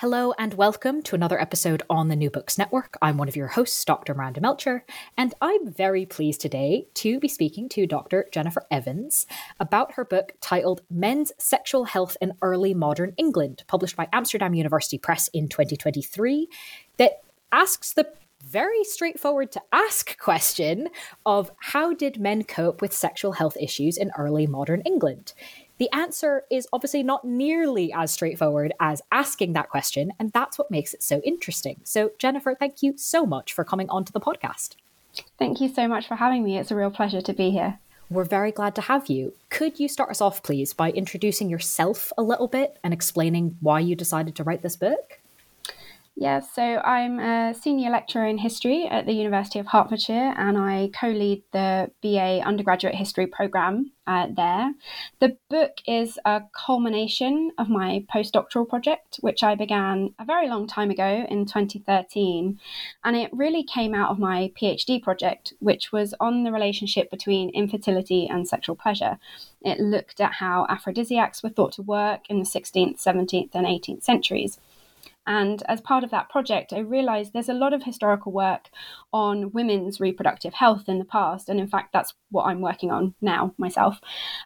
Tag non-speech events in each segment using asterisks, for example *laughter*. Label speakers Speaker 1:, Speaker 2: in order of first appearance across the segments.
Speaker 1: Hello and welcome to another episode on the New Books Network. I'm one of your hosts, Dr. Miranda Melcher, and I'm very pleased today to be speaking to Dr. Jennifer Evans about her book titled Men's Sexual Health in Early Modern England, published by Amsterdam University Press in 2023, that asks the very straightforward to ask question of how did men cope with sexual health issues in early modern England? The answer is obviously not nearly as straightforward as asking that question, and that's what makes it so interesting. So, Jennifer, thank you so much for coming onto the podcast.
Speaker 2: Thank you so much for having me. It's a real pleasure to be here.
Speaker 1: We're very glad to have you. Could you start us off, please, by introducing yourself a little bit and explaining why you decided to write this book?
Speaker 2: Yeah, so I'm a senior lecturer in history at the University of Hertfordshire and I co lead the BA undergraduate history programme uh, there. The book is a culmination of my postdoctoral project, which I began a very long time ago in 2013. And it really came out of my PhD project, which was on the relationship between infertility and sexual pleasure. It looked at how aphrodisiacs were thought to work in the 16th, 17th, and 18th centuries. And as part of that project, I realized there's a lot of historical work on women's reproductive health in the past. And in fact, that's what I'm working on now myself.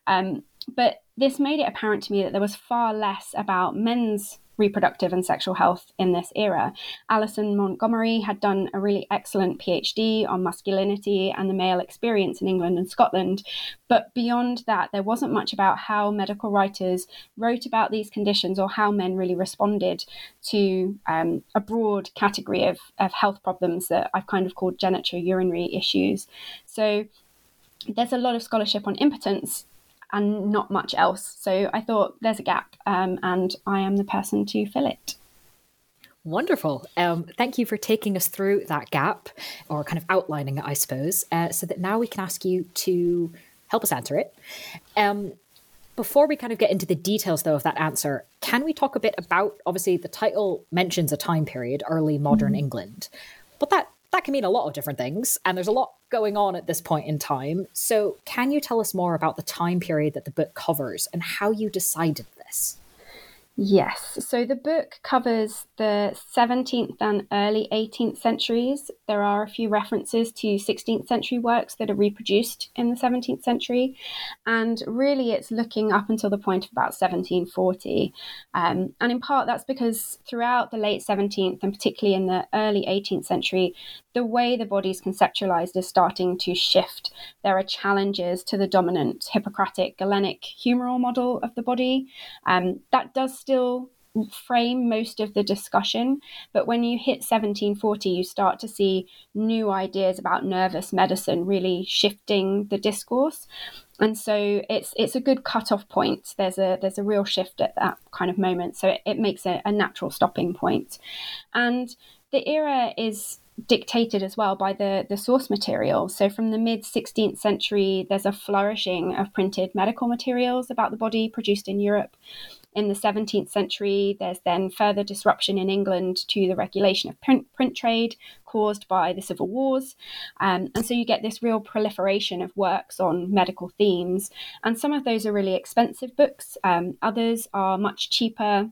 Speaker 2: Um, but this made it apparent to me that there was far less about men's reproductive and sexual health in this era. Alison Montgomery had done a really excellent PhD on masculinity and the male experience in England and Scotland. But beyond that, there wasn't much about how medical writers wrote about these conditions or how men really responded to um, a broad category of, of health problems that I've kind of called genitourinary issues. So there's a lot of scholarship on impotence and not much else. So I thought there's a gap, um, and I am the person to fill it.
Speaker 1: Wonderful. Um, thank you for taking us through that gap, or kind of outlining it, I suppose, uh, so that now we can ask you to help us answer it. Um, before we kind of get into the details, though, of that answer, can we talk a bit about obviously the title mentions a time period, early modern mm. England, but that that can mean a lot of different things, and there's a lot going on at this point in time. So, can you tell us more about the time period that the book covers and how you decided this?
Speaker 2: Yes. So the book covers the 17th and early 18th centuries. There are a few references to 16th century works that are reproduced in the 17th century. And really, it's looking up until the point of about 1740. Um, and in part, that's because throughout the late 17th and particularly in the early 18th century, the way the body is conceptualized is starting to shift. There are challenges to the dominant Hippocratic Galenic humoral model of the body. Um, that does still frame most of the discussion. But when you hit 1740, you start to see new ideas about nervous medicine really shifting the discourse. And so it's it's a good cutoff point. There's a there's a real shift at that kind of moment. So it, it makes a, a natural stopping point. And the era is dictated as well by the, the source material. So, from the mid 16th century, there's a flourishing of printed medical materials about the body produced in Europe. In the 17th century, there's then further disruption in England to the regulation of print, print trade caused by the civil wars. Um, and so you get this real proliferation of works on medical themes. And some of those are really expensive books, um, others are much cheaper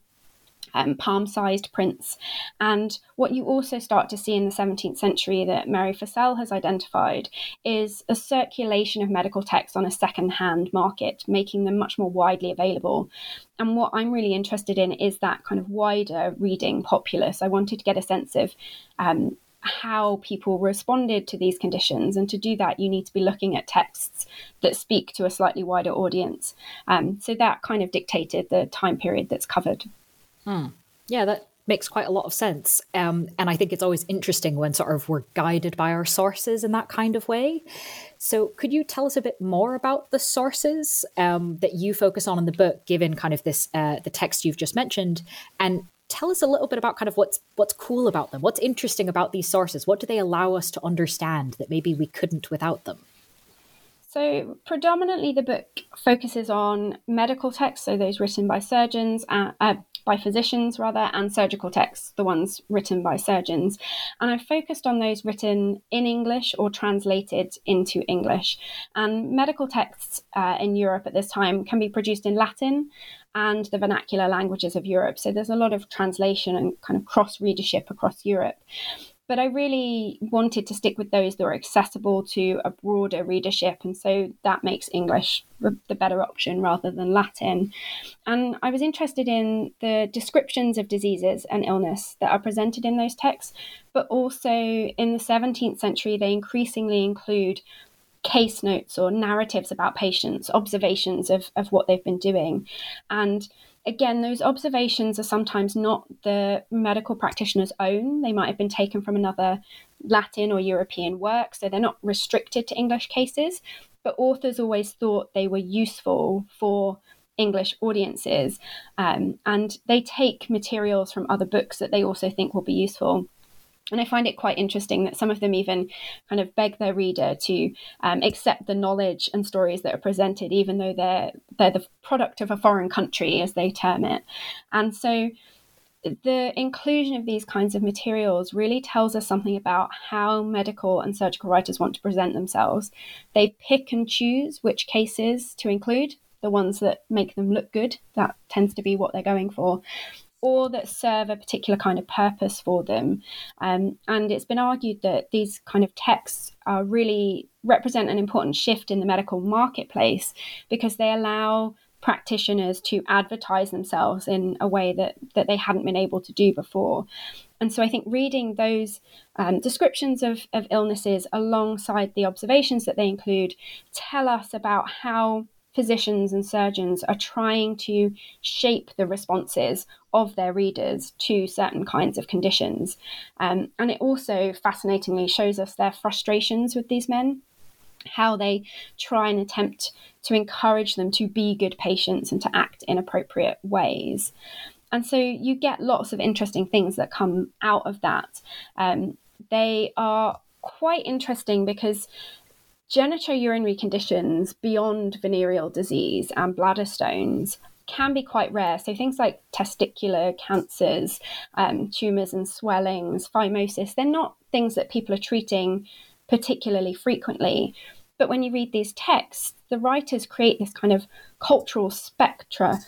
Speaker 2: um, palm sized prints. And what you also start to see in the 17th century that Mary Fissell has identified is a circulation of medical texts on a second hand market, making them much more widely available. And what I'm really interested in is that kind of wider reading populace. I wanted to get a sense of um, how people responded to these conditions. And to do that, you need to be looking at texts that speak to a slightly wider audience. Um, so that kind of dictated the time period that's covered.
Speaker 1: Hmm. Yeah, that makes quite a lot of sense. Um, and I think it's always interesting when sort of we're guided by our sources in that kind of way. So, could you tell us a bit more about the sources um, that you focus on in the book, given kind of this uh, the text you've just mentioned, and tell us a little bit about kind of what's what's cool about them, what's interesting about these sources, what do they allow us to understand that maybe we couldn't without them?
Speaker 2: So, predominantly, the book focuses on medical texts, so those written by surgeons, uh, uh, by physicians rather, and surgical texts, the ones written by surgeons. And I focused on those written in English or translated into English. And medical texts uh, in Europe at this time can be produced in Latin and the vernacular languages of Europe. So there's a lot of translation and kind of cross readership across Europe but I really wanted to stick with those that were accessible to a broader readership. And so that makes English the better option rather than Latin. And I was interested in the descriptions of diseases and illness that are presented in those texts, but also in the 17th century, they increasingly include case notes or narratives about patients, observations of, of what they've been doing. And again, those observations are sometimes not the medical practitioner's own. They might have been taken from another Latin or European work, so they're not restricted to English cases. But authors always thought they were useful for English audiences, um, and they take materials from other books that they also think will be useful. And I find it quite interesting that some of them even kind of beg their reader to um, accept the knowledge and stories that are presented, even though they're they're the product of a foreign country, as they term it. And so, the inclusion of these kinds of materials really tells us something about how medical and surgical writers want to present themselves. They pick and choose which cases to include, the ones that make them look good. That tends to be what they're going for or that serve a particular kind of purpose for them. Um, and it's been argued that these kind of texts are really represent an important shift in the medical marketplace because they allow practitioners to advertise themselves in a way that, that they hadn't been able to do before. And so I think reading those um, descriptions of, of illnesses alongside the observations that they include tell us about how physicians and surgeons are trying to shape the responses of their readers to certain kinds of conditions. Um, and it also fascinatingly shows us their frustrations with these men, how they try and attempt to encourage them to be good patients and to act in appropriate ways. And so you get lots of interesting things that come out of that. Um, they are quite interesting because Genitourinary conditions beyond venereal disease and bladder stones can be quite rare. So things like testicular cancers, um, tumors and swellings, phimosis, they're not things that people are treating particularly frequently. But when you read these texts, the writers create this kind of cultural spectra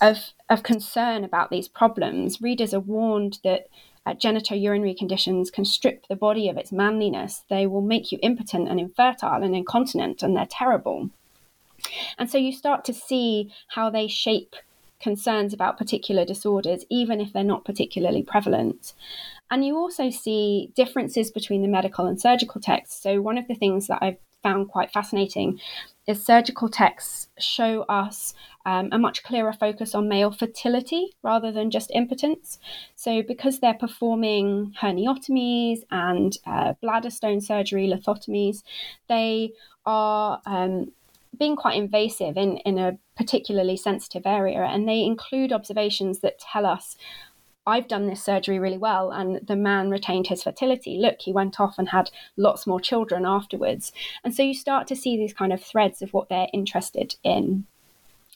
Speaker 2: of, of concern about these problems. Readers are warned that uh, genitourinary conditions can strip the body of its manliness. They will make you impotent and infertile and incontinent, and they're terrible. And so you start to see how they shape concerns about particular disorders, even if they're not particularly prevalent. And you also see differences between the medical and surgical texts. So, one of the things that I've found quite fascinating is surgical texts show us um, a much clearer focus on male fertility rather than just impotence. So, because they're performing herniotomies and uh, bladder stone surgery, lithotomies, they are um, being quite invasive in, in a particularly sensitive area, and they include observations that tell us I've done this surgery really well, and the man retained his fertility. Look, he went off and had lots more children afterwards. And so you start to see these kind of threads of what they're interested in.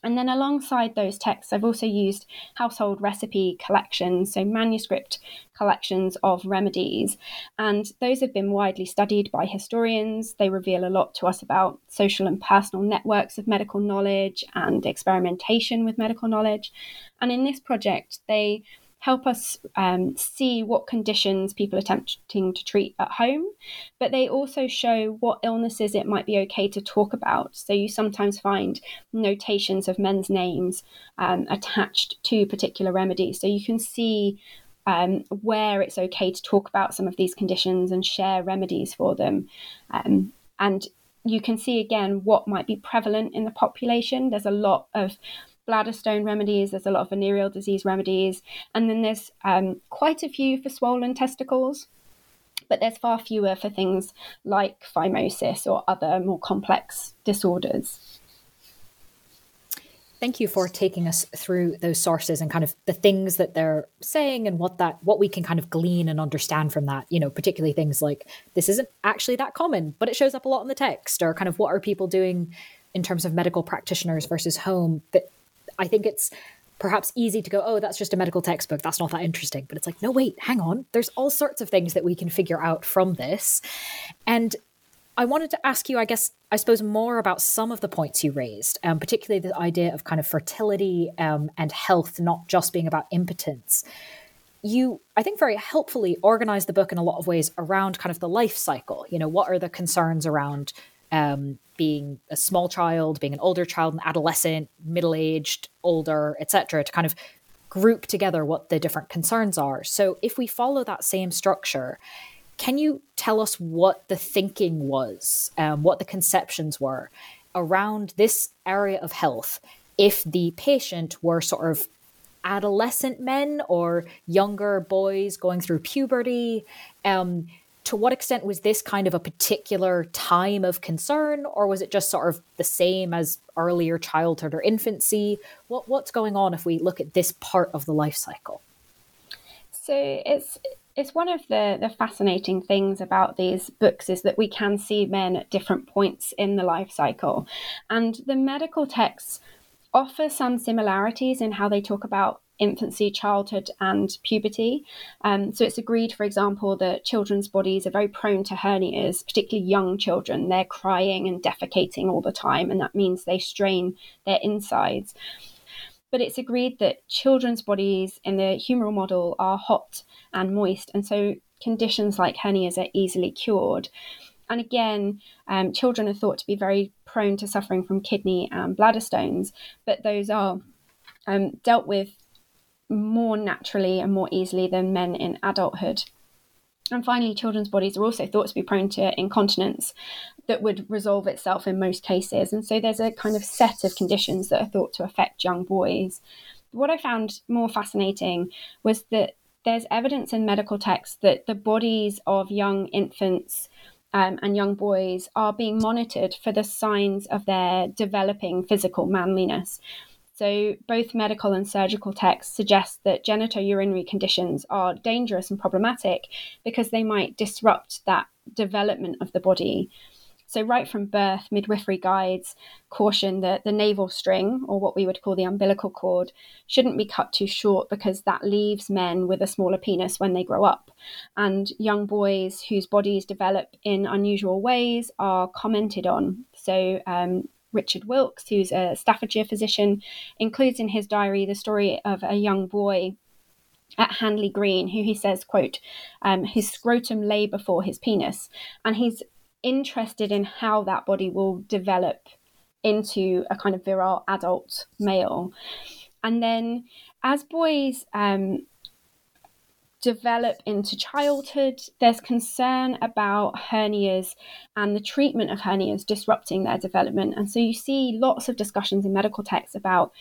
Speaker 2: And then alongside those texts, I've also used household recipe collections, so manuscript collections of remedies. And those have been widely studied by historians. They reveal a lot to us about social and personal networks of medical knowledge and experimentation with medical knowledge. And in this project, they help us um, see what conditions people are attempting to treat at home, but they also show what illnesses it might be okay to talk about. So you sometimes find notations of men's names um, attached to particular remedies. So you can see um, where it's okay to talk about some of these conditions and share remedies for them. Um, and you can see again what might be prevalent in the population. There's a lot of bladder stone remedies, there's a lot of venereal disease remedies, and then there's um, quite a few for swollen testicles. But there's far fewer for things like phimosis or other more complex disorders.
Speaker 1: Thank you for taking us through those sources and kind of the things that they're saying and what that what we can kind of glean and understand from that. You know, particularly things like this isn't actually that common, but it shows up a lot in the text, or kind of what are people doing in terms of medical practitioners versus home that I think it's perhaps easy to go, oh, that's just a medical textbook. That's not that interesting. But it's like, no, wait, hang on. There's all sorts of things that we can figure out from this. And I wanted to ask you, I guess, I suppose, more about some of the points you raised, um, particularly the idea of kind of fertility um, and health, not just being about impotence. You, I think, very helpfully organized the book in a lot of ways around kind of the life cycle. You know, what are the concerns around um, being a small child, being an older child, an adolescent, middle aged, older, etc., to kind of group together what the different concerns are. So if we follow that same structure, can you tell us what the thinking was, um, what the conceptions were around this area of health if the patient were sort of adolescent men or younger boys going through puberty? Um, to what extent was this kind of a particular time of concern, or was it just sort of the same as earlier childhood or infancy? What, what's going on if we look at this part of the life cycle?
Speaker 2: So it's it's one of the the fascinating things about these books is that we can see men at different points in the life cycle, and the medical texts offer some similarities in how they talk about infancy, childhood, and puberty. Um, so it's agreed, for example, that children's bodies are very prone to hernias, particularly young children. They're crying and defecating all the time, and that means they strain their insides. But it's agreed that children's bodies in the humoral model are hot and moist, and so conditions like hernias are easily cured. And again, um, children are thought to be very prone to suffering from kidney and bladder stones, but those are um, dealt with more naturally and more easily than men in adulthood. And finally, children's bodies are also thought to be prone to incontinence that would resolve itself in most cases. And so there's a kind of set of conditions that are thought to affect young boys. What I found more fascinating was that there's evidence in medical texts that the bodies of young infants um, and young boys are being monitored for the signs of their developing physical manliness. So, both medical and surgical texts suggest that genitourinary conditions are dangerous and problematic because they might disrupt that development of the body. So, right from birth, midwifery guides caution that the navel string, or what we would call the umbilical cord, shouldn't be cut too short because that leaves men with a smaller penis when they grow up. And young boys whose bodies develop in unusual ways are commented on. So, um, Richard Wilkes, who's a Staffordshire physician, includes in his diary the story of a young boy at Hanley Green, who he says, quote, um, his scrotum lay before his penis. And he's interested in how that body will develop into a kind of virile adult male. And then as boys um, develop into childhood, there's concern about hernias and the treatment of hernias disrupting their development. And so you see lots of discussions in medical texts about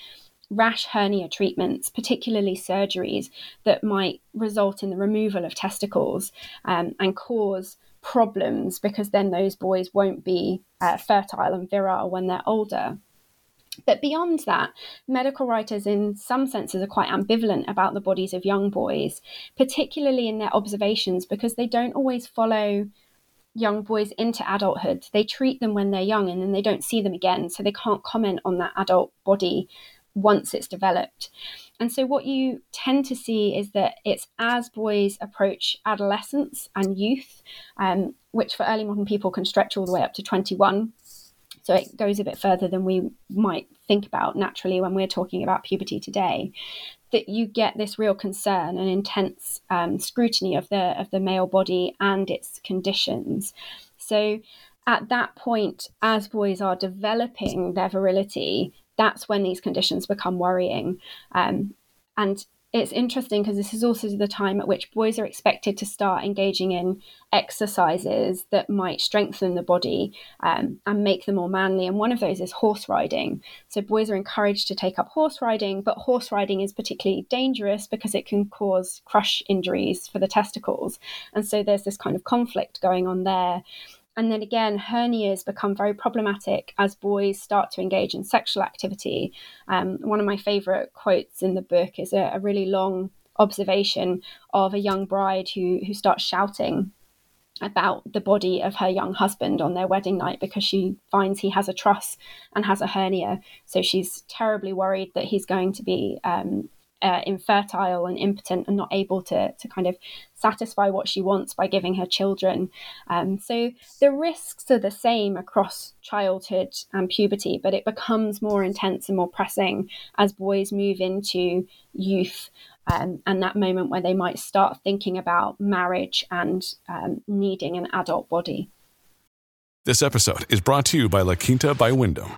Speaker 2: rash hernia treatments, particularly surgeries that might result in the removal of testicles um, and cause problems because then those boys won't be uh, fertile and virile when they're older. But beyond that, medical writers, in some senses, are quite ambivalent about the bodies of young boys, particularly in their observations, because they don't always follow young boys into adulthood. They treat them when they're young and then they don't see them again. So they can't comment on that adult body once it's developed. And so, what you tend to see is that it's as boys approach adolescence and youth, um, which for early modern people can stretch all the way up to 21. So, it goes a bit further than we might think about naturally when we're talking about puberty today. That you get this real concern and intense um, scrutiny of the of the male body and its conditions. So, at that point, as boys are developing their virility, that's when these conditions become worrying. Um, and it's interesting because this is also the time at which boys are expected to start engaging in exercises that might strengthen the body um, and make them more manly. And one of those is horse riding. So boys are encouraged to take up horse riding, but horse riding is particularly dangerous because it can cause crush injuries for the testicles. And so there's this kind of conflict going on there. And then again, hernias become very problematic as boys start to engage in sexual activity. Um, one of my favorite quotes in the book is a, a really long observation of a young bride who, who starts shouting about the body of her young husband on their wedding night because she finds he has a truss and has a hernia. So she's terribly worried that he's going to be um, uh, infertile and impotent and not able to, to kind of satisfy what she wants by giving her children. Um, so the risks are the same across childhood and puberty, but it becomes more intense and more pressing as boys move into youth. Um, and that moment where they might start thinking about marriage and um, needing an adult body.
Speaker 3: This episode is brought to you by La Quinta by Wyndham.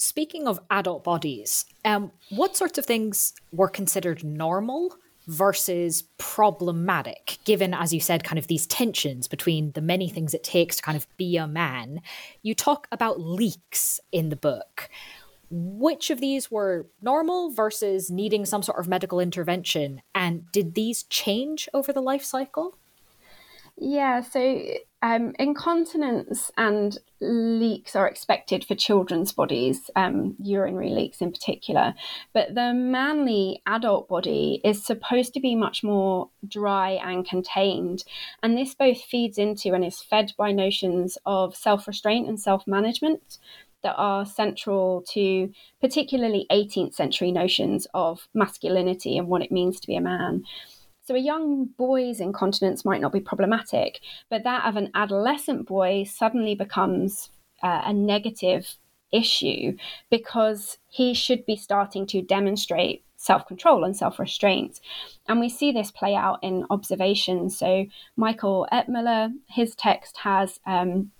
Speaker 1: Speaking of adult bodies, um, what sorts of things were considered normal versus problematic, given, as you said, kind of these tensions between the many things it takes to kind of be a man? You talk about leaks in the book. Which of these were normal versus needing some sort of medical intervention? And did these change over the life cycle?
Speaker 2: Yeah, so um, incontinence and leaks are expected for children's bodies, um, urinary leaks in particular. But the manly adult body is supposed to be much more dry and contained. And this both feeds into and is fed by notions of self restraint and self management that are central to particularly 18th century notions of masculinity and what it means to be a man. So a young boy's incontinence might not be problematic, but that of an adolescent boy suddenly becomes uh, a negative issue because he should be starting to demonstrate self control and self restraint. And we see this play out in observation. So, Michael Ettmuller, his text has um,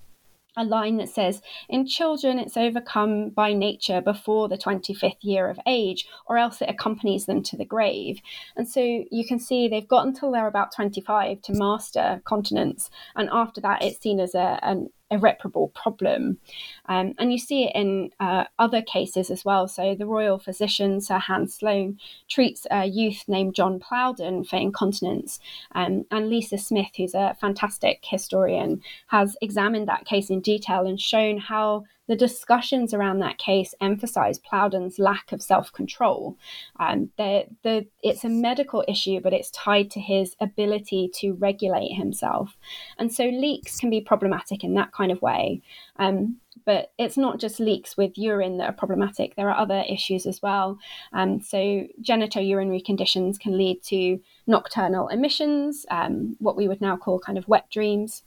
Speaker 2: a line that says, In children, it's overcome by nature before the 25th year of age, or else it accompanies them to the grave. And so you can see they've got until they're about 25 to master continence. And after that, it's seen as a, an irreparable problem. Um, and you see it in uh, other cases as well. So the royal physician, Sir Hans Sloane, treats a youth named John Plowden for incontinence. Um, and Lisa Smith, who's a fantastic historian, has examined that case in detail and shown how the discussions around that case emphasize Plowden's lack of self control. Um, the, the, it's a medical issue, but it's tied to his ability to regulate himself. And so leaks can be problematic in that kind of way. Um, but it's not just leaks with urine that are problematic. There are other issues as well. Um, so genitourinary conditions can lead to nocturnal emissions, um, what we would now call kind of wet dreams,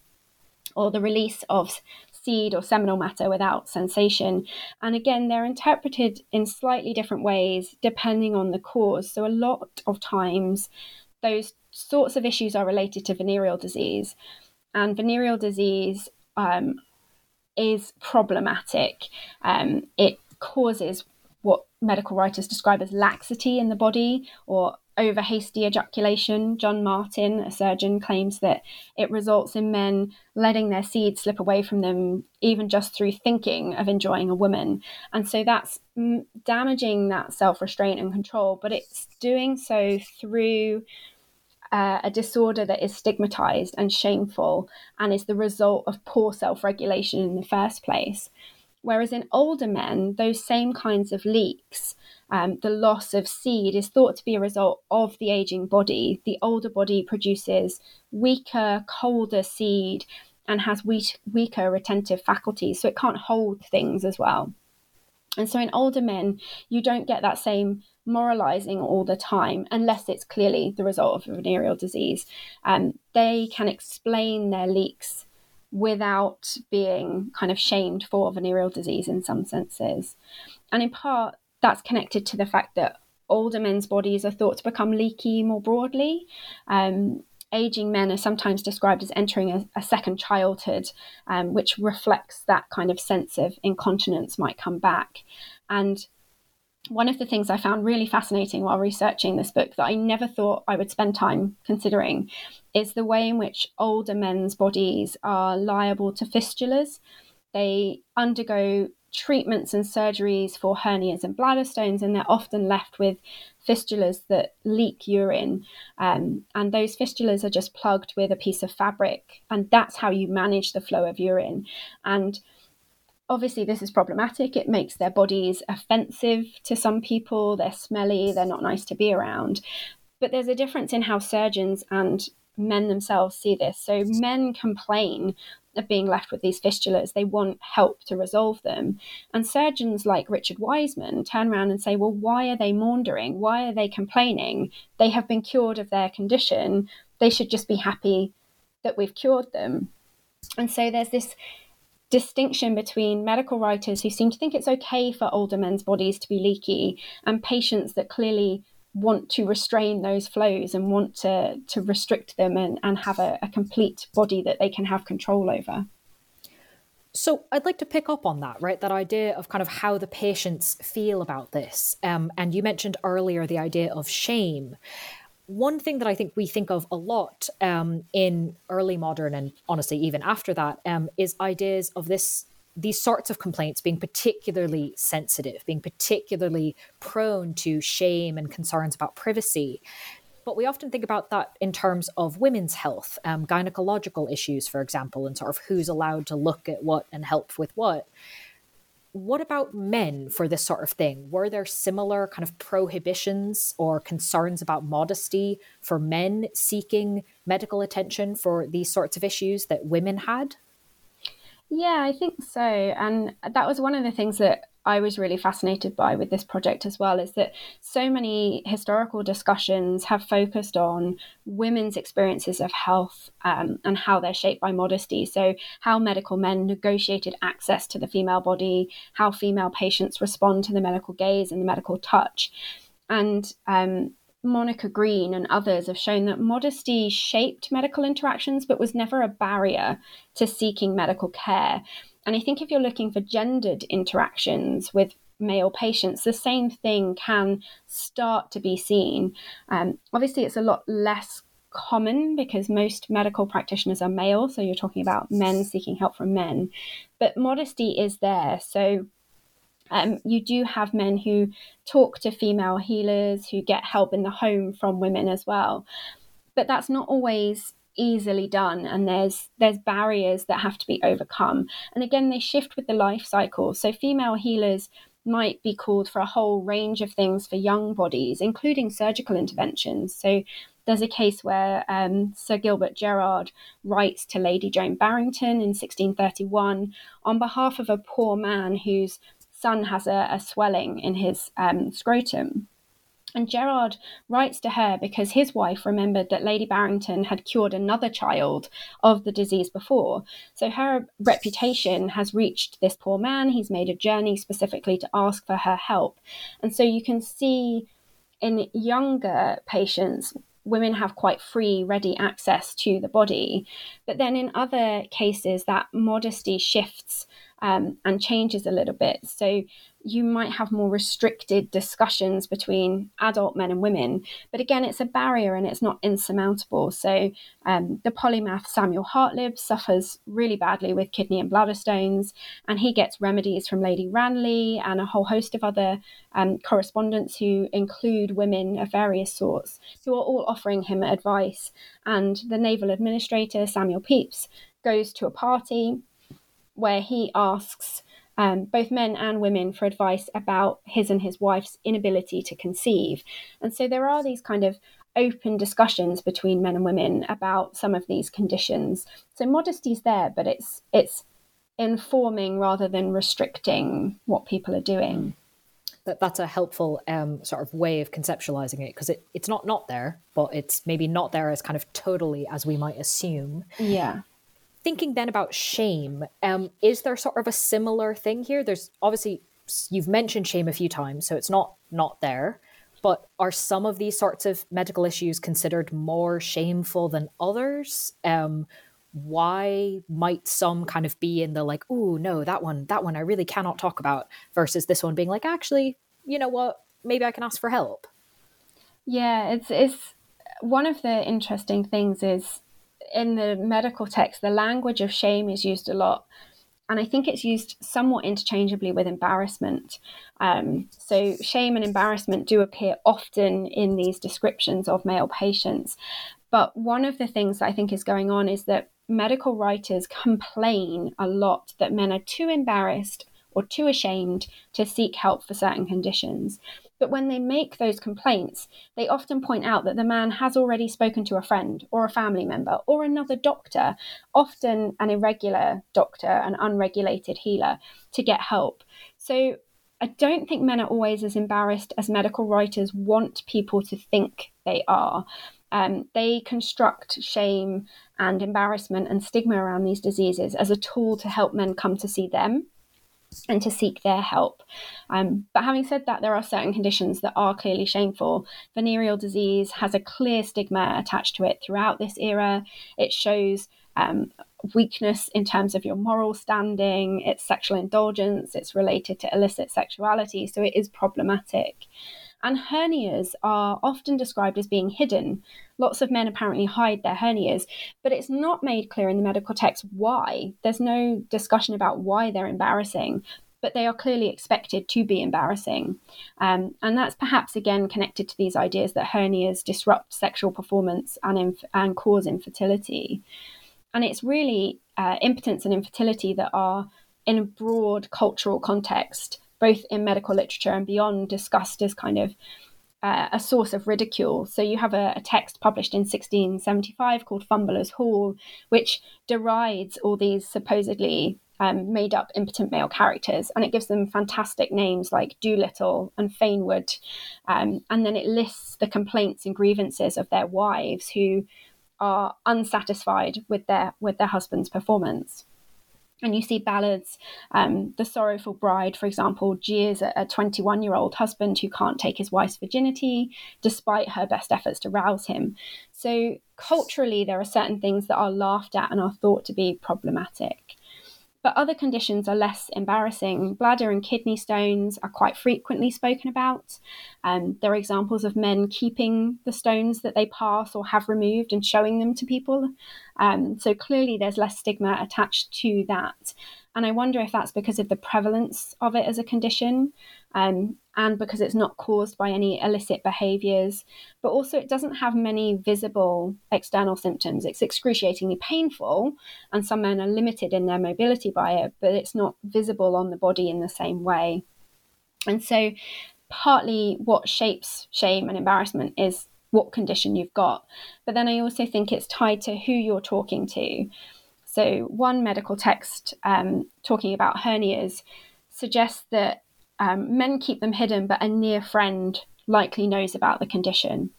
Speaker 2: or the release of seed or seminal matter without sensation. And again, they're interpreted in slightly different ways depending on the cause. So a lot of times, those sorts of issues are related to venereal disease. And venereal disease um, is problematic. Um, it causes what medical writers describe as laxity in the body or over hasty ejaculation. John Marten, a surgeon, claims that it results in men letting their seed slip away from them, even just through thinking of enjoying a woman. And so that's damaging that self restraint and control, but it's doing so through uh, a disorder that is stigmatized and shameful and is the result of poor self regulation in the first place. Whereas in older men, those same kinds of leaks, um, the loss of seed is thought to be a result of the aging body. The older body produces weaker, colder seed and has weak, weaker retentive faculties, so it can't hold things as well. And so in older men, you don't get that same moralizing all the time unless it's clearly the result of a venereal disease. Um, they can explain their leaks without being kind of shamed for venereal disease in some senses. And in part, that's connected to the fact that older men's bodies are thought to become leaky more broadly. Um, aging men are sometimes described as entering a, a second childhood, um, which reflects that kind of sense of incontinence might come back. And one of the things I found really fascinating while researching this book that I never thought I would spend time considering is the way in which older men's bodies are liable to fistulas. They undergo treatments and surgeries for hernias and bladder stones, and they're often left with fistulas that leak urine. Um, and those fistulas are just plugged with a piece of fabric, and that's how you manage the flow of urine. And Obviously, this is problematic. It makes their bodies offensive to some people. They're smelly, they're not nice to be around. But there's a difference in how surgeons and men themselves see this. So, men complain of being left with these fistulas. They want help to resolve them. And surgeons like Richard Wiseman turn around and say, well, why are they maundering? Why are they complaining? They have been cured of their condition. They should just be happy that we've cured them. And so there's this distinction between medical writers who seem to think it's okay for older men's bodies to be leaky and patients that clearly want to restrain those flows and want to, to restrict them and, and have a, a complete body that they can have control over.
Speaker 1: So I'd like to pick up on that, right? That idea of kind of how the patients feel about this. Um, and you mentioned earlier the idea of shame one thing that I think we think of a lot um, in early modern and honestly even after that um, is ideas of this these sorts of complaints being particularly sensitive, being particularly prone to shame and concerns about privacy. But we often think about that in terms of women's health, um, gynecological issues, for example, and sort of who's allowed to look at what and help with what what about men for this sort of thing? Were there similar kind of prohibitions or concerns about modesty for men seeking medical attention for these sorts of issues that women had?
Speaker 2: Yeah, I think so. And that was one of the things that I was really fascinated by with this project as well is that so many historical discussions have focused on women's experiences of health um, and how they're shaped by modesty. So, how medical men negotiated access to the female body, how female patients respond to the medical gaze and the medical touch. And um, Monica Green and others have shown that modesty shaped medical interactions but was never a barrier to seeking medical care. And I think if you're looking for gendered interactions with male patients, the same thing can start to be seen. Um, obviously, it's a lot less common because most medical practitioners are male, so you're talking about men seeking help from men. But modesty is there. So um, you do have men who talk to female healers, who get help in the home from women as well. But that's not always easily done and there's there's barriers that have to be overcome. And again they shift with the life cycle. So female healers might be called for a whole range of things for young bodies including surgical interventions. So there's a case where um, Sir Gilbert Gerard writes to Lady Joan Barrington in 1631 on behalf of a poor man whose son has a, a swelling in his um, scrotum. And Gerard writes to her because his wife remembered that Lady Barrington had cured another child of the disease before. So her reputation has reached this poor man. He's made a journey specifically to ask for her help. And so you can see in younger patients women have quite free, ready access to the body. But then in other cases, that modesty shifts um, and changes a little bit. So you might have more restricted discussions between adult men and women. But again, it's a barrier and it's not insurmountable. So um, the polymath Samuel Hartlib suffers really badly with kidney and bladder stones, and he gets remedies from Lady Ranelagh and a whole host of other um, correspondents who include women of various sorts who are all offering him advice. And the naval administrator, Samuel Pepys, goes to a party where he asks um, both men and women for advice about his and his wife's inability to conceive. And so there are these kind of open discussions between men and women about some of these conditions. So modesty's there, but it's it's informing rather than restricting what people are doing.
Speaker 1: That that's a helpful um, sort of way of conceptualizing it because it, it's not not there, but it's maybe not there as kind of totally as we might assume.
Speaker 2: Yeah
Speaker 1: thinking then about shame, um, is there sort of a similar thing here? There's obviously you've mentioned shame a few times, so it's not not there. But are some of these sorts of medical issues considered more shameful than others? Um, why might some kind of be in the like, oh no, that one, that one I really cannot talk about, versus this one being like, actually, you know what, maybe I can ask for help.
Speaker 2: Yeah, it's it's one of the interesting things is in the medical text, the language of shame is used a lot. And I think it's used somewhat interchangeably with embarrassment. Um, so, shame and embarrassment do appear often in these descriptions of male patients. But one of the things that I think is going on is that medical writers complain a lot that men are too embarrassed or too ashamed to seek help for certain conditions. But when they make those complaints, they often point out that the man has already spoken to a friend or a family member or another doctor, often an irregular doctor, an unregulated healer, to get help. So I don't think men are always as embarrassed as medical writers want people to think they are. Um, they construct shame and embarrassment and stigma around these diseases as a tool to help men come to see them and to seek their help. Um, but having said that, there are certain conditions that are clearly shameful. Venereal disease has a clear stigma attached to it throughout this era. It shows um, weakness in terms of your moral standing, it's sexual indulgence, it's related to illicit sexuality, so it is problematic. And hernias are often described as being hidden. Lots of men apparently hide their hernias, but it's not made clear in the medical text why. There's no discussion about why they're embarrassing, but they are clearly expected to be embarrassing. Um, and that's perhaps again connected to these ideas that hernias disrupt sexual performance and, inf- and cause infertility. And it's really uh, impotence and infertility that are, in a broad cultural context, both in medical literature and beyond, discussed as kind of uh, a source of ridicule. So you have a, a, text published in 1675 called Fumbler's Hall, which derides all these supposedly um, made up impotent male characters, and it gives them fantastic names like Doolittle and Fanewood. Um, and then it lists the complaints and grievances of their wives who are unsatisfied with their with their husband's performance and you see ballads. Um, the Sorrowful Bride, for example, jeers at a 21 year old husband who can't take his wife's virginity despite her best efforts to rouse him. So, culturally, there are certain things that are laughed at and are thought to be problematic. But other conditions are less embarrassing. Bladder and kidney stones are quite frequently spoken about. Um, there are examples of men keeping the stones that they pass or have removed and showing them to people. Um, so clearly, there's less stigma attached to that. And I wonder if that's because of the prevalence of it as a condition um, and because it's not caused by any illicit behaviors. But also, it doesn't have many visible external symptoms. It's excruciatingly painful, and some men are limited in their mobility by it, but it's not visible on the body in the same way. And so, partly what shapes shame and embarrassment is what condition you've got. But then I also think it's tied to who you're talking to. So, one medical text um, talking about hernias suggests that um, men keep them hidden, but a near friend likely knows about the condition.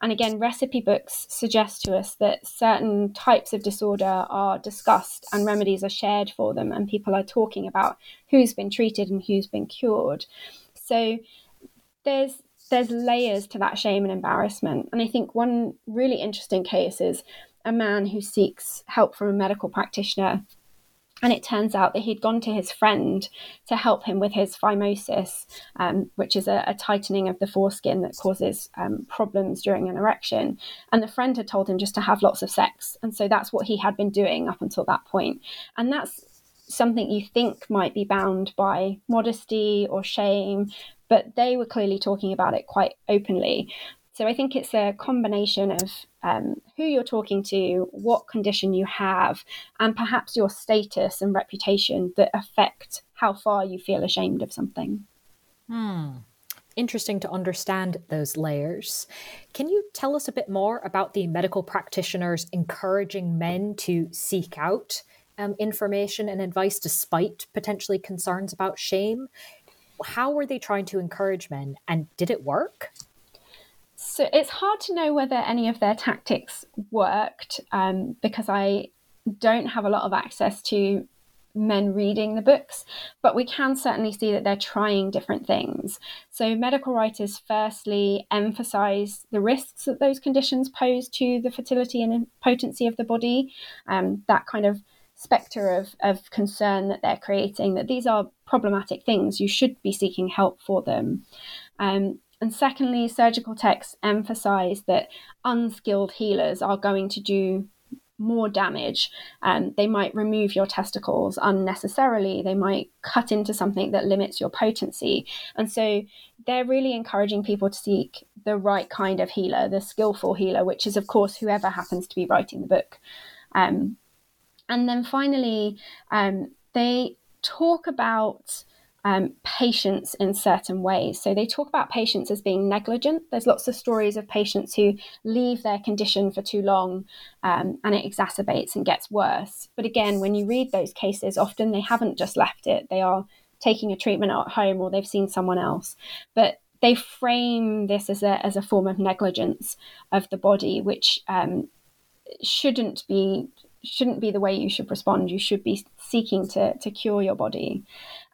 Speaker 2: And again, recipe books suggest to us that certain types of disorder are discussed and remedies are shared for them, and people are talking about who's been treated and who's been cured. So, there's there's layers to that shame and embarrassment. And I think one really interesting case is a man who seeks help from a medical practitioner. And it turns out that he'd gone to his friend to help him with his phimosis, um, which is a, a, tightening of the foreskin that causes um, problems during an erection. And the friend had told him just to have lots of sex. And so that's what he had been doing up until that point. And that's something you think might be bound by modesty or shame, but they were clearly talking about it quite openly. So I think it's a combination of um, who you're talking to, what condition you have, and perhaps your status and reputation that affect how far you feel ashamed of something.
Speaker 1: Hmm. Interesting to understand those layers. Can you tell us a bit more about the medical practitioners encouraging men to seek out um, information and advice despite potentially concerns about shame? How were they trying to encourage men, and did it work?
Speaker 2: So it's hard to know whether any of their tactics worked um, because I don't have a lot of access to men reading the books, but we can certainly see that they're trying different things. So, medical writers firstly emphasize the risks that those conditions pose to the fertility and potency of the body, um, that kind of specter of, of concern that they're creating, that these are problematic things. You should be seeking help for them. Um, and secondly, surgical texts emphasize that unskilled healers are going to do more damage. Um, they might remove your testicles unnecessarily. They might cut into something that limits your potency. And so they're really encouraging people to seek the right kind of healer, the skillful healer, which is, of course, whoever happens to be writing the book. Um, and then finally, um, they talk about um, patients in certain ways. So they talk about patients as being negligent. There's lots of stories of patients who leave their condition for too long um, and it exacerbates and gets worse. But again, when you read those cases, often they haven't just left it, they are taking a treatment at home or they've seen someone else. But they frame this as a, as a form of negligence of the body, which um, shouldn't be shouldn't be the way you should respond. You should be seeking to, to cure your body.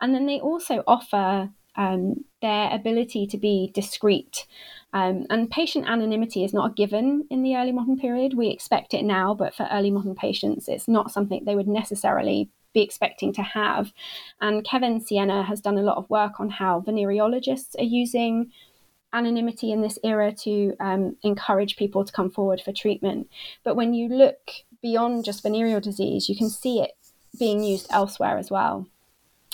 Speaker 2: And then they also offer um, their ability to be discreet. Um, and patient anonymity is not a given in the early modern period. We expect it now, but for early modern patients, it's not something they would necessarily be expecting to have. And Kevin Siena has done a lot of work on how venereologists are using anonymity in this era to um, encourage people to come forward for treatment. But when you look beyond just venereal disease, you can see it being used elsewhere as well.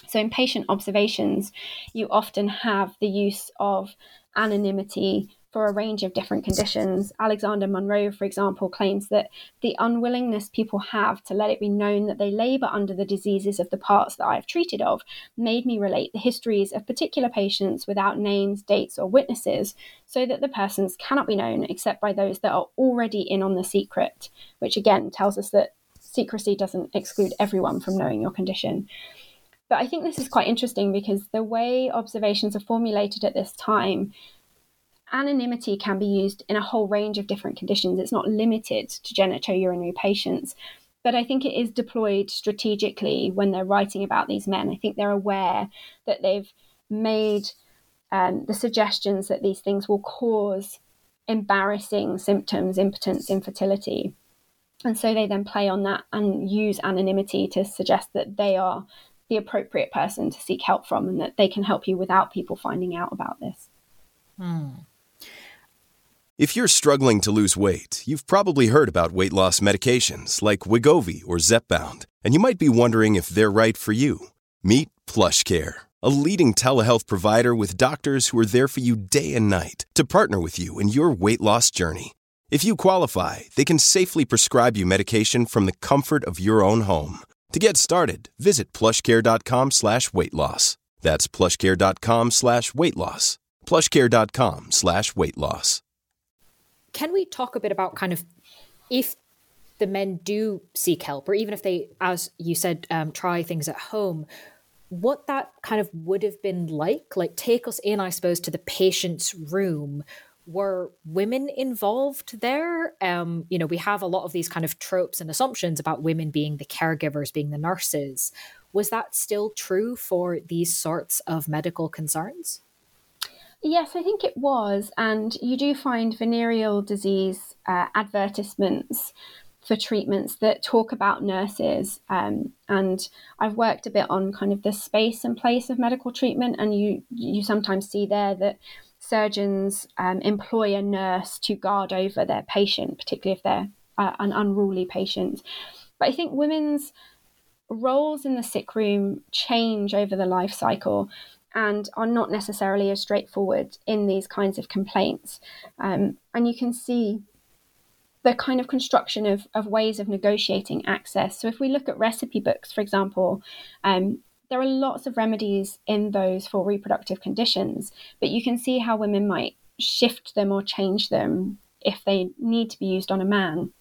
Speaker 2: So, in patient observations, you often have the use of anonymity for a range of different conditions. Alexander Monro, for example, claims that the unwillingness people have to let it be known that they labour under the diseases of the parts that I have treated of made me relate the histories of particular patients without names, dates, or witnesses, so that the persons cannot be known except by those that are already in on the secret, which again tells us that secrecy doesn't exclude everyone from knowing your condition. But I think this is quite interesting because the way observations are formulated at this time anonymity can be used in a whole range of different conditions. It's not limited to genitourinary patients. But I think it is deployed strategically when they're writing about these men. I think they're aware that they've made um, the suggestions that these things will cause embarrassing symptoms, impotence, infertility. And so they then play on that and use anonymity to suggest that they are the appropriate person to seek help from and that they can help you without people finding out about this.
Speaker 1: Hmm.
Speaker 4: If you're struggling to lose weight, you've probably heard about weight loss medications like Wegovy or Zepbound, and you might be wondering if they're right for you. Meet PlushCare, a leading telehealth provider with doctors who are there for you day and night to partner with you in your weight loss journey. If you qualify, they can safely prescribe you medication from the comfort of your own home. To get started, visit plushcare.com slash weight loss. That's plushcare.com slash weight loss. Plushcare.com slash weight loss.
Speaker 1: Can we talk a bit about kind of if the men do seek help, or even if they, as you said, um, try things at home, what that kind of would have been like? Like, take us in, I suppose, to the patient's room were women involved there? Um, you know, we have a lot of these kind of tropes and assumptions about women being the caregivers, being the nurses. Was that still true for these sorts of medical concerns?
Speaker 2: Yes, I think it was. And you do find venereal disease uh, advertisements for treatments that talk about nurses. Um, and I've worked a bit on kind of the space and place of medical treatment, and you you sometimes see there that surgeons um, employ a nurse to guard over their patient, particularly if they're uh, an unruly patient. But I think women's roles in the sick room change over the life cycle and are not necessarily as straightforward in these kinds of complaints. Um, and you can see the kind of construction of, of ways of negotiating access. So if we look at recipe books, for example, um, there are lots of remedies in those for reproductive conditions, but you can see how women might shift them or change them if they need to be used on a man.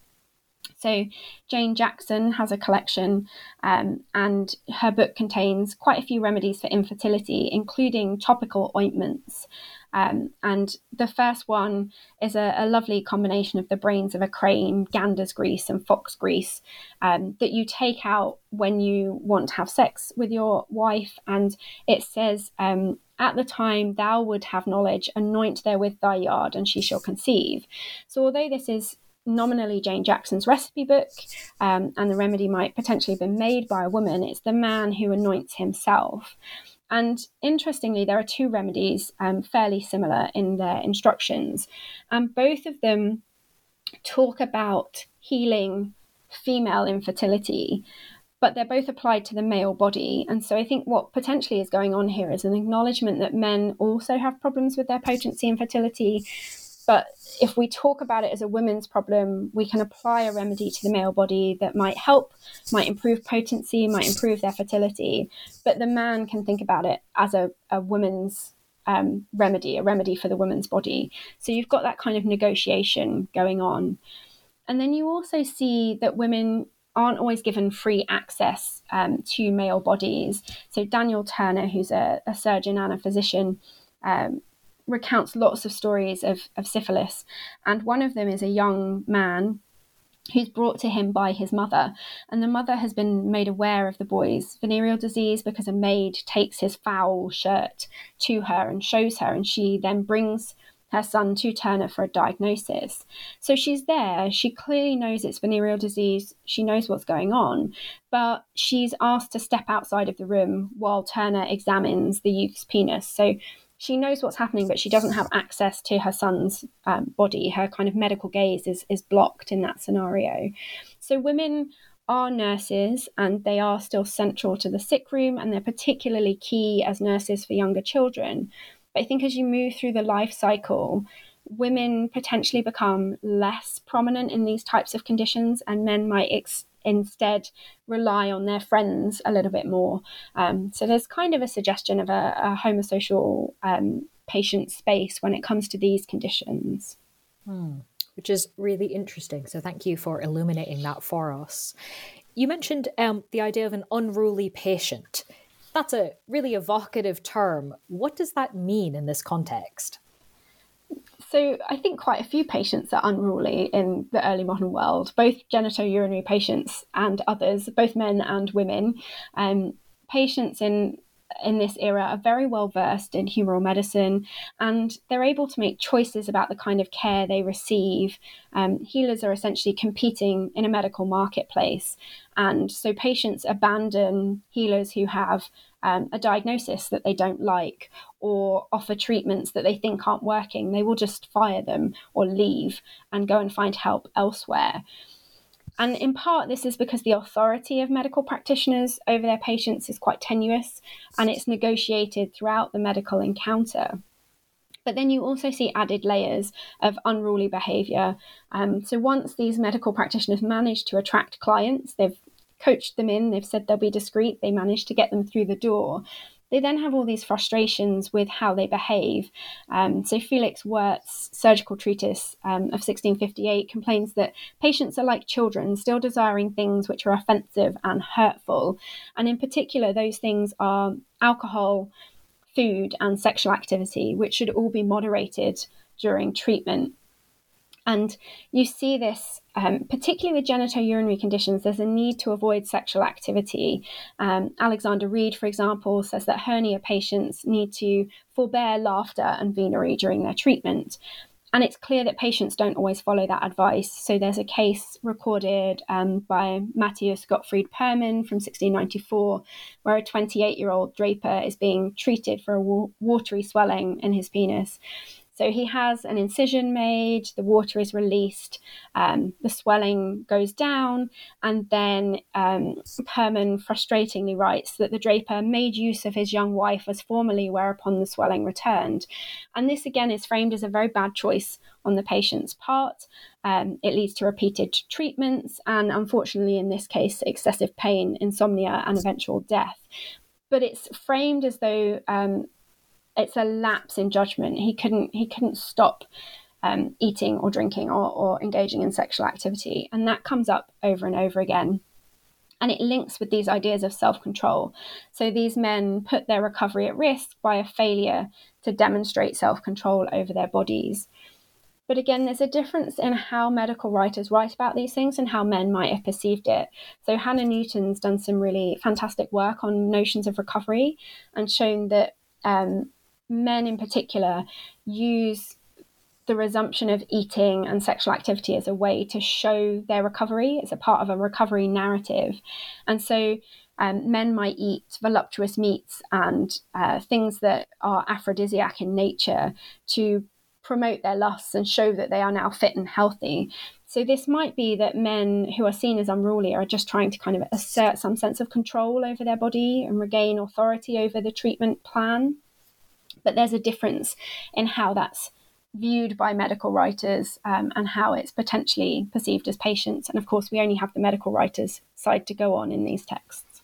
Speaker 2: So, Jane Jackson has a collection, um, and her book contains quite a few remedies for infertility, including topical ointments. Um, and the first one is a, a, lovely combination of the brains of a crane, gander's grease, and fox grease um, that you take out when you want to have sex with your wife. And it says, um, At the time thou would have knowledge, anoint therewith thy yard, and she shall conceive. So, although this is nominally Jane Jackson's recipe book, um, and the remedy might potentially have been made by a woman, it's the man who anoints himself. And interestingly, there are two remedies um, fairly similar in their instructions, and both of them talk about healing female infertility, but they're both applied to the male body. And so I think what potentially is going on here is an acknowledgement that men also have problems with their potency and fertility, but if we talk about it as a women's problem, we can apply a remedy to the male body that might help, might improve potency, might improve their fertility. But the man can think about it as a, a woman's um, remedy, a remedy for the woman's body. So you've got that kind of negotiation going on. And then you also see that women aren't always given free access um, to male bodies. So Daniel Turner, who's a, a surgeon and a physician, um, recounts lots of stories of, of syphilis. And one of them is a young man who's brought to him by his mother. And the mother has been made aware of the boy's venereal disease because a maid takes his foul shirt to her and shows her. And she then brings her son to Turner for a diagnosis. So she's there. She clearly knows it's venereal disease. She knows what's going on, but she's asked to step outside of the room while Turner examines the youth's penis. So she knows what's happening, but she doesn't have access to her son's um, body. Her kind of medical gaze is, is blocked in that scenario. So women are nurses and they are still central to the sick room and they're particularly key as nurses for younger children. But I think as you move through the life cycle, women potentially become less prominent in these types of conditions and men might ex- instead rely on their friends a little bit more. Um, so there's kind of a suggestion of a, a homosocial um, patient space when it comes to these conditions.
Speaker 1: Hmm. Which is really interesting. So thank you for illuminating that for us. You mentioned um, the idea of an unruly patient. That's a really evocative term. What does that mean in this context?
Speaker 2: So I think quite a few patients are unruly in the early modern world, both genitourinary patients and others, both men and women. Um, patients in in this era are very well versed in humoral medicine and they're able to make choices about the kind of care they receive. Um, healers are essentially competing in a medical marketplace. And so patients abandon healers who have um, a diagnosis that they don't like or offer treatments that they think aren't working. They will just fire them or leave and go and find help elsewhere. And in part, this is because the authority of medical practitioners over their patients is quite tenuous and it's negotiated throughout the medical encounter. But then you also see added layers of unruly behavior. Um, so once these medical practitioners manage to attract clients, they've coached them in, they've said they'll be discreet, they manage to get them through the door they then have all these frustrations with how they behave. Um, so Felix Wurtz's surgical treatise um, of 1658 complains that patients are like children, still desiring things which are offensive and hurtful. And in particular, those things are alcohol, food, and sexual activity, which should all be moderated during treatment. And you see this um, particularly with genitourinary conditions, there's a need to avoid sexual activity. Um, Alexander Read, for example, says that hernia patients need to forbear laughter and venery during their treatment. And it's clear that patients don't always follow that advice. So there's a case recorded um, by Matthias Gottfried Purmann from 1694, where a 28 year old draper is being treated for a wa- watery swelling in his penis. So he has an incision made, the water is released, um, the swelling goes down, and then um, Purmann frustratingly writes that the draper made use of his young wife as formerly, whereupon the swelling returned. And this again is framed as a very bad choice on the patient's part. Um, it leads to repeated treatments, and unfortunately, in this case, excessive pain, insomnia, and eventual death but it's framed as though um, it's a lapse in judgment. He couldn't he couldn't stop um, eating or drinking or, or engaging in sexual activity, and that comes up over and over again. And it links with these ideas of self control. So these men put their recovery at risk by a failure to demonstrate self control over their bodies. But again, there's a difference in how medical writers write about these things and how men might have perceived it. So Hannah Newton's done some really fantastic work on notions of recovery and shown that um, men in particular use the resumption of eating and sexual activity as a way to show their recovery as a part of a recovery narrative. And so um, men might eat voluptuous meats and uh, things that are aphrodisiac in nature to promote their lusts and show that they are now fit and healthy. So, this might be that men who are seen as unruly are just trying to kind of assert some sense of control over their body and regain authority over the treatment plan but there's a difference in how that's viewed by medical writers um, and how it's potentially perceived as patients. And of course, we only have the medical writers' side to go on in these texts.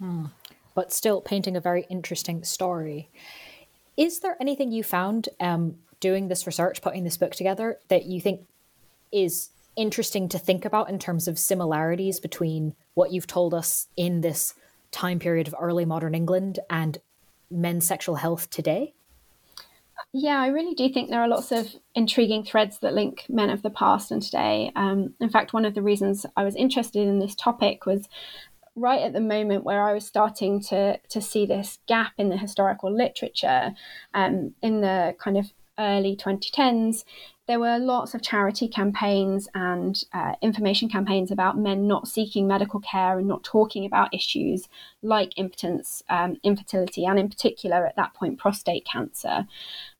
Speaker 1: Hmm. But still painting a very interesting story. Is there anything you found um, doing this research, putting this book together, that you think is interesting to think about in terms of similarities between what you've told us in this time period of early modern England and men's sexual health today?
Speaker 2: Yeah, I really do think there are lots of intriguing threads that link men of the past and today. Um, in fact, one of the reasons I was interested in this topic was right at the moment where I was starting to to see this gap in the historical literature, um, in the kind of early 2010s, there were lots of charity campaigns and uh, information campaigns about men not seeking medical care and not talking about issues like impotence, um, infertility, and in particular at that point, prostate cancer.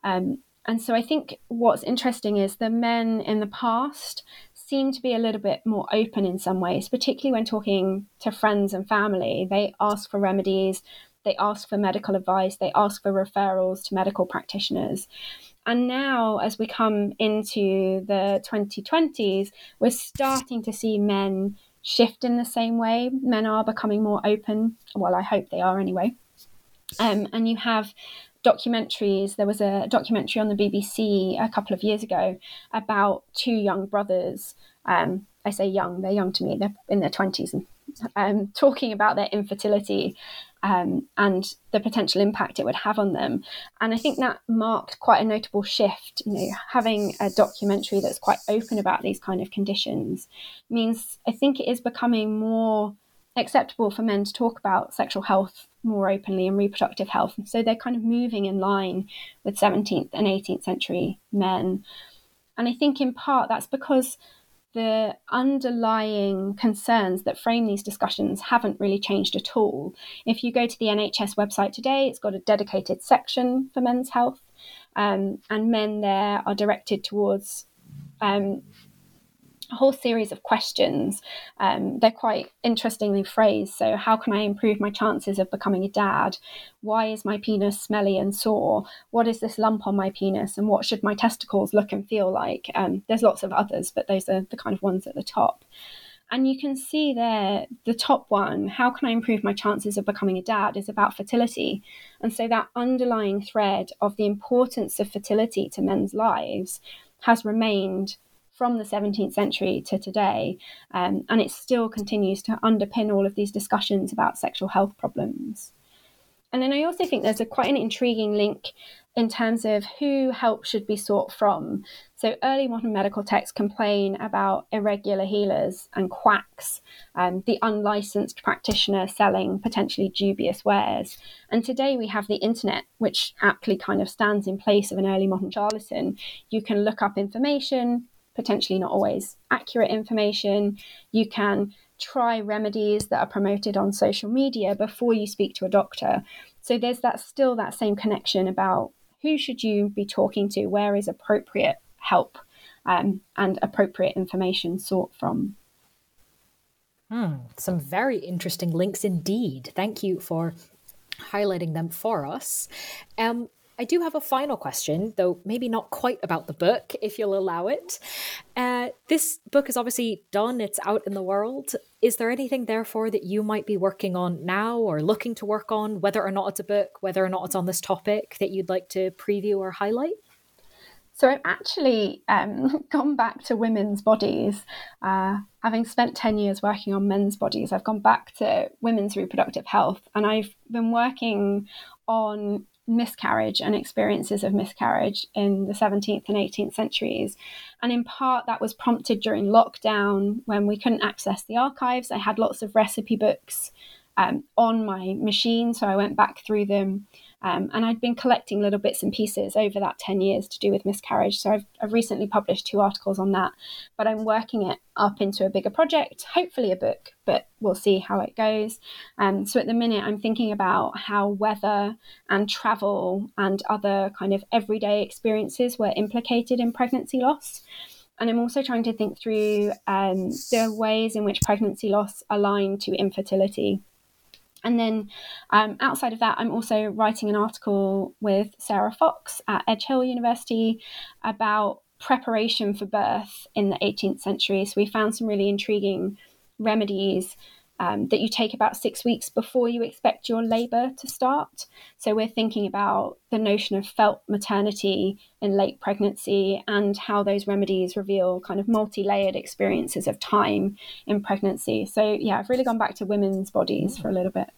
Speaker 2: Um, and so I think what's interesting is the men in the past seem to be a little bit more open in some ways, particularly when talking to friends and family. They ask for remedies, they ask for medical advice, they ask for referrals to medical practitioners. And now, as we come into the 2020s, we're starting to see men shift in the same way. Men are becoming more open. Well, I hope they are anyway. Um, and you have documentaries. There was a documentary on the BBC a couple of years ago about two young brothers. Um, I say young, they're young to me, they're in their 20s and um, talking about their infertility um, and the potential impact it would have on them. And I think that marked quite a notable shift. You know, having a documentary that's quite open about these kind of conditions means I think it is becoming more acceptable for men to talk about sexual health more openly and reproductive health. So they're kind of moving in line with 17th and 18th century men. And I think in part that's because the underlying concerns that frame these discussions haven't really changed at all. If you go to the NHS website today, it's got a dedicated section for men's health, um, and men there are directed towards um, a whole series of questions. Um, they're quite interestingly phrased. So, how can I improve my chances of becoming a dad? Why is my penis smelly and sore? What is this lump on my penis? And what should my testicles look and feel like? Um, there's lots of others, but those are the kind of ones at the top. And you can see there, the top one, how can I improve my chances of becoming a dad, is about fertility. And so that underlying thread of the importance of fertility to men's lives has remained from the 17th century to today. Um, and it still continues to underpin all of these discussions about sexual health problems. And then I also think there's a quite an intriguing link in terms of who help should be sought from. So early modern medical texts complain about irregular healers and quacks, um, the unlicensed practitioner selling potentially dubious wares. And today we have the internet, which aptly kind of stands in place of an early modern charlatan. You can look up information, potentially not always accurate information. You can try remedies that are promoted on social media before you speak to a doctor. So there's that still that same connection about who should you be talking to, where is appropriate help um, and appropriate information sought from.
Speaker 1: Hmm, some very interesting links indeed. Thank you for highlighting them for us. Um, I do have a final question, though maybe not quite about the book, if you'll allow it. Uh, this book is obviously done, it's out in the world. Is there anything, therefore, that you might be working on now or looking to work on, whether or not it's a book, whether or not it's on this topic, that you'd like to preview or highlight?
Speaker 2: So I've actually um, *laughs* gone back to women's bodies. Uh, having spent 10 years working on men's bodies, I've gone back to women's reproductive health and I've been working on miscarriage and experiences of miscarriage in the 17th and 18th centuries. And in part, that was prompted during lockdown when we couldn't access the archives. I had lots of recipe books um, on my machine, so I went back through them um, and I'd been collecting little bits and pieces over that 10 years to do with miscarriage. So I've, I've recently published two articles on that, but I'm working it up into a bigger project, hopefully a book, but we'll see how it goes. Um, so at the minute, I'm thinking about how weather and travel and other kind of everyday experiences were implicated in pregnancy loss. And I'm also trying to think through um, the ways in which pregnancy loss align to infertility. And then um, outside of that, I'm also writing an article with Sarah Fox at Edge Hill University about preparation for birth in the 18th century. So we found some really intriguing remedies um, that you take about six weeks before you expect your labour to start. So we're thinking about the notion of felt maternity in late pregnancy and how those remedies reveal kind of multi layered experiences of time in pregnancy. So, yeah, I've really gone back to women's bodies for a little bit.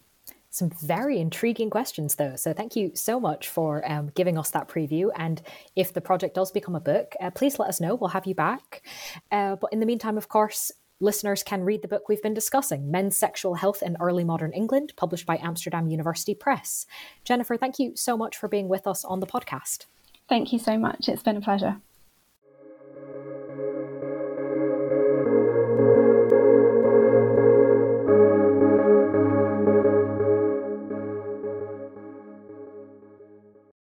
Speaker 1: Some very intriguing questions, though. So, thank you so much for um, giving us that preview. And if the project does become a book, uh, please let us know. We'll have you back. Uh, but in the meantime, of course, listeners can read the book we've been discussing, Men's Sexual Health in Early Modern England, published by Amsterdam University Press. Jennifer, thank you so much for being with us on the podcast.
Speaker 2: Thank you so much. It's been a pleasure.